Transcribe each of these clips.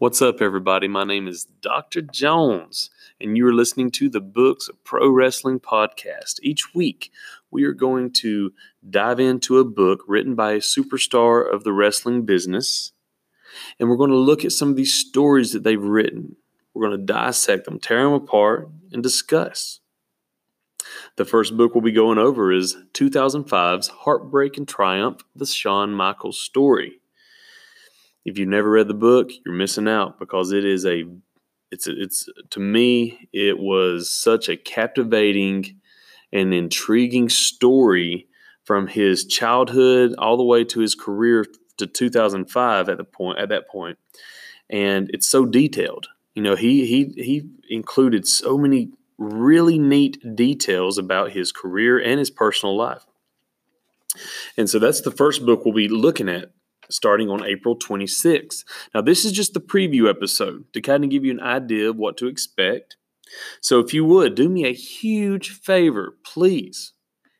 What's up, everybody? My name is Dr. Jones, and you are listening to the Books of Pro Wrestling podcast. Each week, we are going to dive into a book written by a superstar of the wrestling business, and we're going to look at some of these stories that they've written. We're going to dissect them, tear them apart, and discuss. The first book we'll be going over is 2005's Heartbreak and Triumph The Shawn Michaels Story. If you've never read the book, you're missing out because it is a it's it's to me it was such a captivating and intriguing story from his childhood all the way to his career to 2005 at the point at that point. And it's so detailed. You know he he he included so many really neat details about his career and his personal life. And so that's the first book we'll be looking at starting on April 26th. Now, this is just the preview episode to kind of give you an idea of what to expect. So, if you would do me a huge favor, please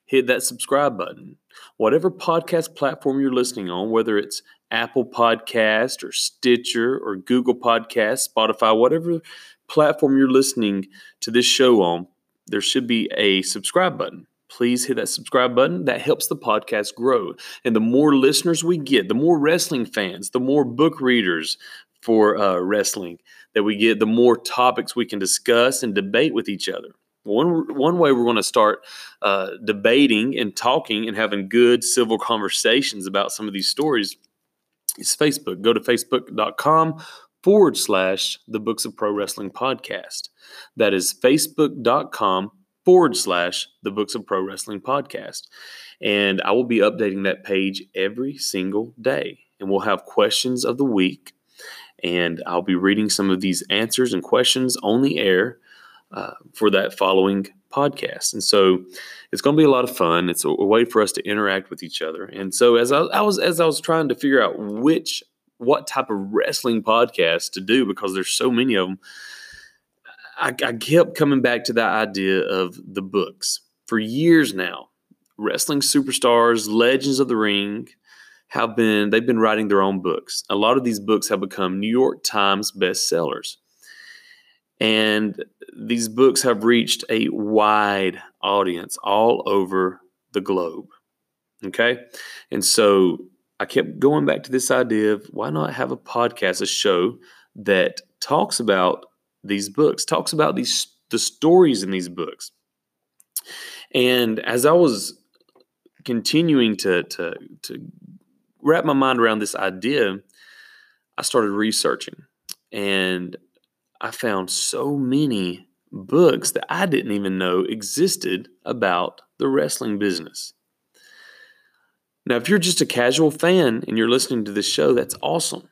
hit that subscribe button. Whatever podcast platform you're listening on, whether it's Apple Podcast or Stitcher or Google Podcast, Spotify, whatever platform you're listening to this show on, there should be a subscribe button please hit that subscribe button. That helps the podcast grow. And the more listeners we get, the more wrestling fans, the more book readers for uh, wrestling that we get, the more topics we can discuss and debate with each other. One, one way we're going to start uh, debating and talking and having good civil conversations about some of these stories is Facebook. Go to facebook.com forward slash the Books of Pro Wrestling podcast. That is facebook.com forward slash the Books of Pro Wrestling podcast. And I will be updating that page every single day. And we'll have questions of the week. And I'll be reading some of these answers and questions on the air uh, for that following podcast. And so it's going to be a lot of fun. It's a, way for us to interact with each other. And so as I, I was as I was trying to figure out which what type of wrestling podcast to do because there's so many of them I, I kept coming back to that idea of the books for years now. Wrestling superstars, legends of the ring, have been they've been writing their own books. A lot of these books have become New York Times bestsellers. And these books have reached a wide audience all over the globe. Okay? And so I kept going back to this idea of why not have a podcast, a show that talks about these books, talks about these the stories in these books. And as I was continuing to to to wrap my mind around this idea, I started researching and I found so many books that I didn't even know existed about the wrestling business. Now, if you're just a casual fan and you're listening to this show, that's awesome.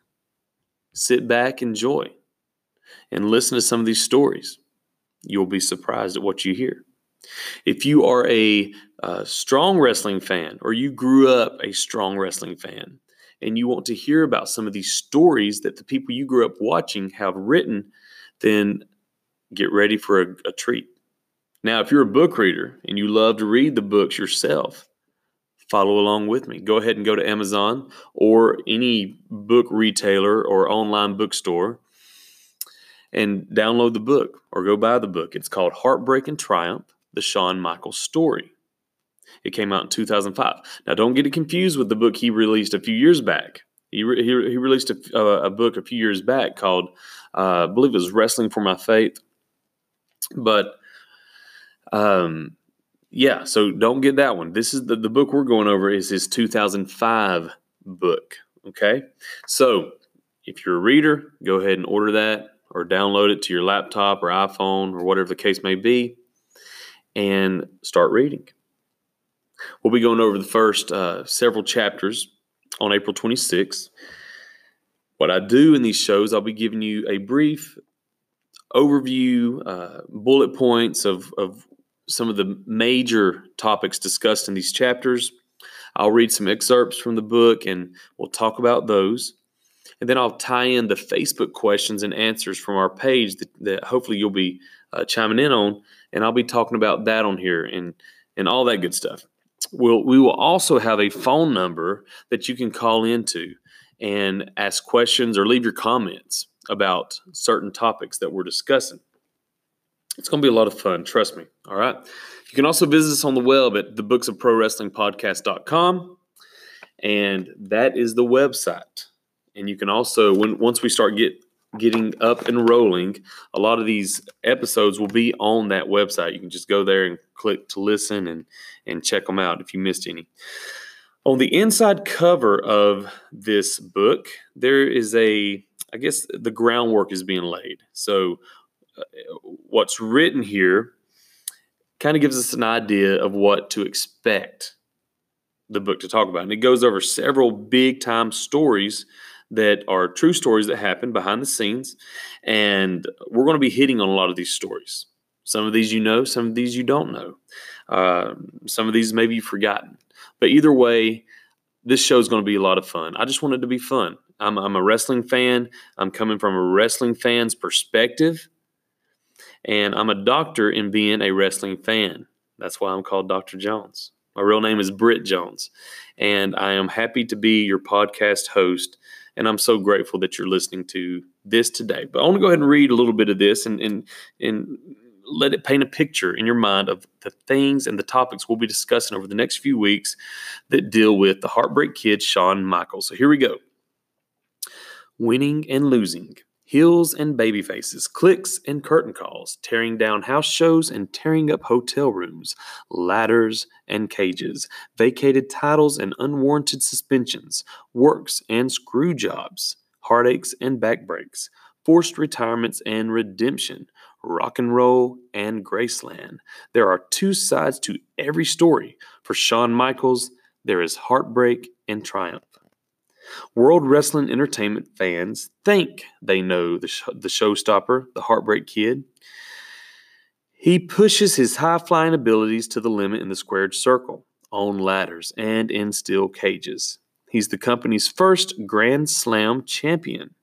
Sit back, enjoy and listen to some of these stories. You'll be surprised at what you hear. If you are a, a strong wrestling fan or you grew up a strong wrestling fan and you want to hear about some of these stories that the people you grew up watching have written, then get ready for a, a treat. Now, if you're a book reader and you love to read the books yourself, follow along with me. Go ahead and go to Amazon or any book retailer or online bookstore and download the book or go buy the book. It's called Heartbreak and Triumph The Shawn Michaels Story. It came out in 2005. Now, don't get it confused with the book he released a few years back. He, re- he, released a, uh, a, book a few years back called, uh, I believe it was Wrestling for My Faith. But um, yeah, so don't get that one. This is the, the book we're going over is his 2005 book. Okay. So if you're a reader, go ahead and order that or download it to your laptop or iPhone or whatever the case may be and start reading. We'll be going over the first uh, several chapters on April 26th. What I do in these shows, I'll be giving you a brief overview, uh, bullet points of, of some of the major topics discussed in these chapters. I'll read some excerpts from the book and we'll talk about those. And then I'll tie in the Facebook questions and answers from our page that, that hopefully you'll be uh, chiming in on. And I'll be talking about that on here and, and all that good stuff. We'll, we will also have a phone number that you can call into and ask questions or leave your comments. about certain topics that we're discussing. It's going to be a lot of fun, trust me. All right. You can also visit us on the web at thebooksofprowrestlingpodcast.com. And that is the website. And you can also, when once we start get getting up and rolling, a lot of these episodes will be on that website. You can just go there and click to listen and and check them out if you missed any. On the inside cover of this book, there is a, I guess the groundwork is being laid. So, uh, what's written here kind of gives us an idea of what to expect the book to talk about. And it goes over several big time stories that are true stories that happen behind the scenes. And we're going to be hitting on a lot of these stories. Some of these you know, some of these you don't know. Uh, some of these maybe you've forgotten. But either way, this show is going to be a lot of fun. I just want it to be fun. I'm, I'm a wrestling fan. I'm coming from a wrestling fan's perspective. And I'm a doctor in being a wrestling fan. That's why I'm called Dr. Jones. My real name is Britt Jones. And I am happy to be your podcast host. And I'm so grateful that you're listening to this today. But I want to go ahead and read a little bit of this and, and, and let it paint a picture in your mind of the things and the topics we'll be discussing over the next few weeks that deal with the Heartbreak Kid, Shawn Michael. So here we go. Winning and losing, heels and baby faces, clicks and curtain calls, tearing down house shows and tearing up hotel rooms, ladders and cages, vacated titles and unwarranted suspensions, works and screw jobs, heartaches and backbreaks, forced retirements and redemption, rock and roll, and Graceland. There are two sides to every story. For Shawn Michaels, there is heartbreak and triumph. World Wrestling Entertainment fans think they know the, sh- the showstopper, the Heartbreak Kid. He pushes his high flying abilities to the limit in the squared circle, on ladders, and in steel cages. He's the company's first Grand Slam champion.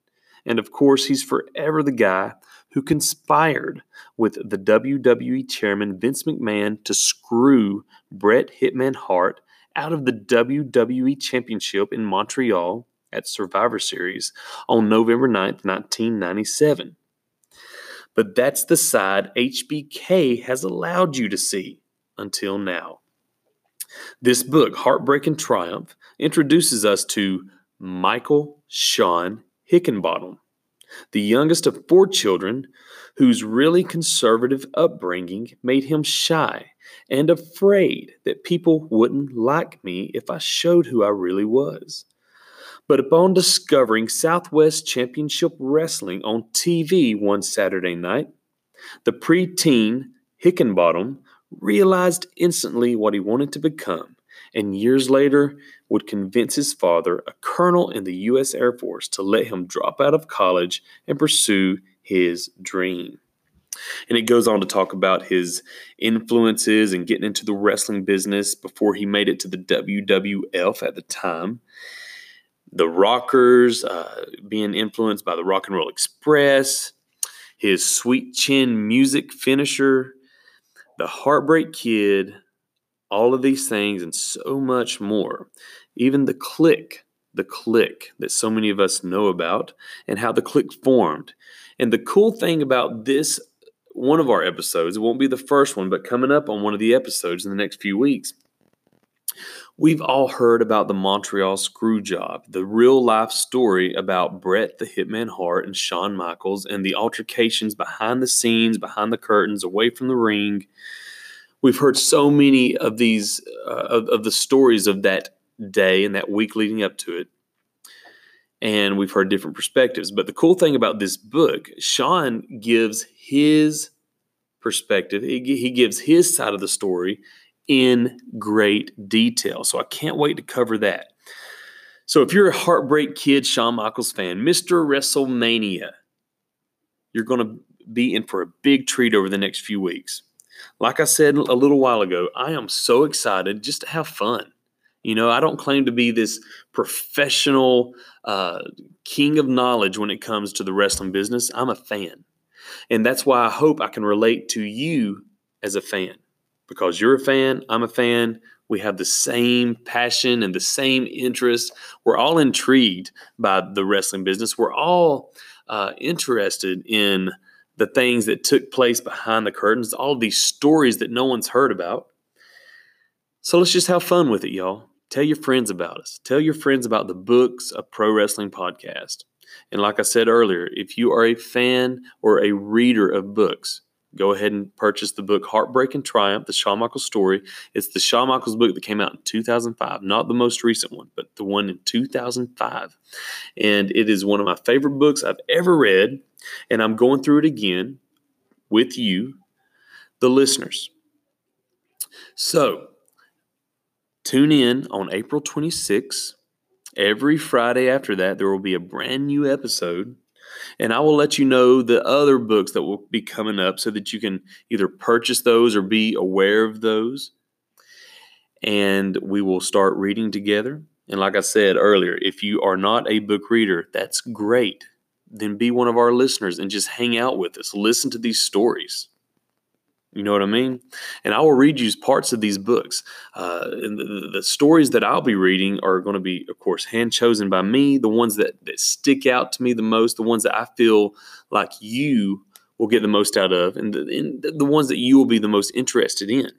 And of course, he's forever the guy who conspired with the WWE chairman Vince McMahon to screw Bret Hitman Hart out of the WWE Championship in Montreal at Survivor Series on November 9th, 1997. But that's the side HBK has allowed you to see until now. This book, Heartbreak and Triumph, introduces us to Michael Shawn Hickenbottom, the youngest of four children, whose really conservative upbringing made him shy and afraid that people wouldn't like me if I showed who I really was. But upon discovering Southwest Championship Wrestling on TV one Saturday night, the preteen Hickenbottom realized instantly what he wanted to become, and years later would convince his father, a colonel in the U.S. Air Force, to let him drop out of college and pursue his dream. And it goes on to talk about his influences and getting into the wrestling business before he made it to the WWF at the time. The Rockers, uh, being influenced by the Rock and Roll Express, his sweet chin music finisher, the Heartbreak Kid, all of these things and so much more. Even the Kliq, the Kliq that so many of us know about, and how the Kliq formed. And the cool thing about this one of our episodes, it won't be the first one, but coming up on one of the episodes in the next few weeks, we've all heard about the Montreal screw job, the real life story about Bret the Hitman Hart and Shawn Michaels and the altercations behind the scenes, behind the curtains, away from the ring. We've heard so many of these, uh, of, of the stories of that day and that week leading up to it and we've heard different perspectives. But the cool thing about this book, Shawn gives his perspective, he, gives his side of the story in great detail. So I can't wait to cover that. So if you're a Heartbreak Kid Shawn Michaels fan, Mr. WrestleMania, you're going to be in for a big treat over the next few weeks. Like I said a little while ago, I am so excited just to have fun. You know, I don't claim to be this professional uh, king of knowledge when it comes to the wrestling business. I'm a fan. And that's why I hope I can relate to you as a fan because you're a fan, I'm a fan. We have the same passion and the same interest. We're all intrigued by the wrestling business. We're all uh, interested in the things that took place behind the curtains, all these stories that no one's heard about. So let's just have fun with it, y'all. Tell your friends about us. Tell your friends about the books of pro wrestling podcast. And like I said earlier, if you are a fan or a reader of books, go ahead and purchase the book Heartbreak and Triumph, the Shawn Michaels story. It's the Shawn Michaels book that came out in 2005, not the most recent one, but the one in 2005. And it is one of my favorite books I've ever read. And I'm going through it again with you, the listeners. So tune in on April 26th. Every Friday after that, there will be a brand new episode and I will let you know the other books that will be coming up so that you can either purchase those or be aware of those. And we will start reading together. And like I said earlier, if you are not a book reader, that's great. Then be one of our listeners and just hang out with us. Listen to these stories. You know what I mean? And I will read you parts of these books. Uh, and the, the, stories that I'll be reading are going to be, of course, hand chosen by me, the ones that, that stick out to me the most, the ones that I feel like you will get the most out of, and the, and the ones that you will be the most interested in.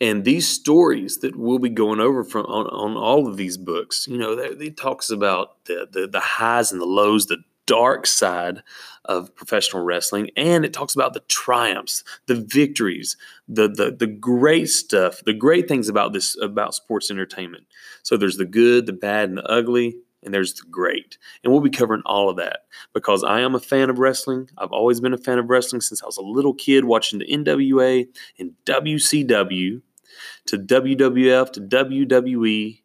And these stories that we'll be going over from on, on all of these books, you know, it talks about the, the, the highs and the lows, the dark side of professional wrestling and it talks about the triumphs the victories the, the the great stuff the great things about this about sports entertainment. So there's the good the bad and the ugly and there's the great. And we'll be covering all of that because i am a fan of wrestling. I've always been a fan of wrestling since i was a little kid watching the nwa and wcw to wwf to wwe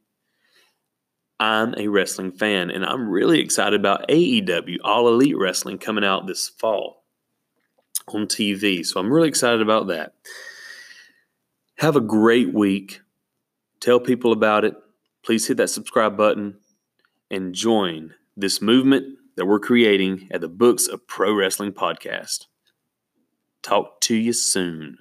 I'm a wrestling fan, and I'm really excited about AEW, All Elite Wrestling, coming out this fall on TV. So I'm really excited about that. Have a great week. Tell people about it. Please hit that subscribe button and join this movement that we're creating at the Books of Pro Wrestling Podcast. Talk to you soon.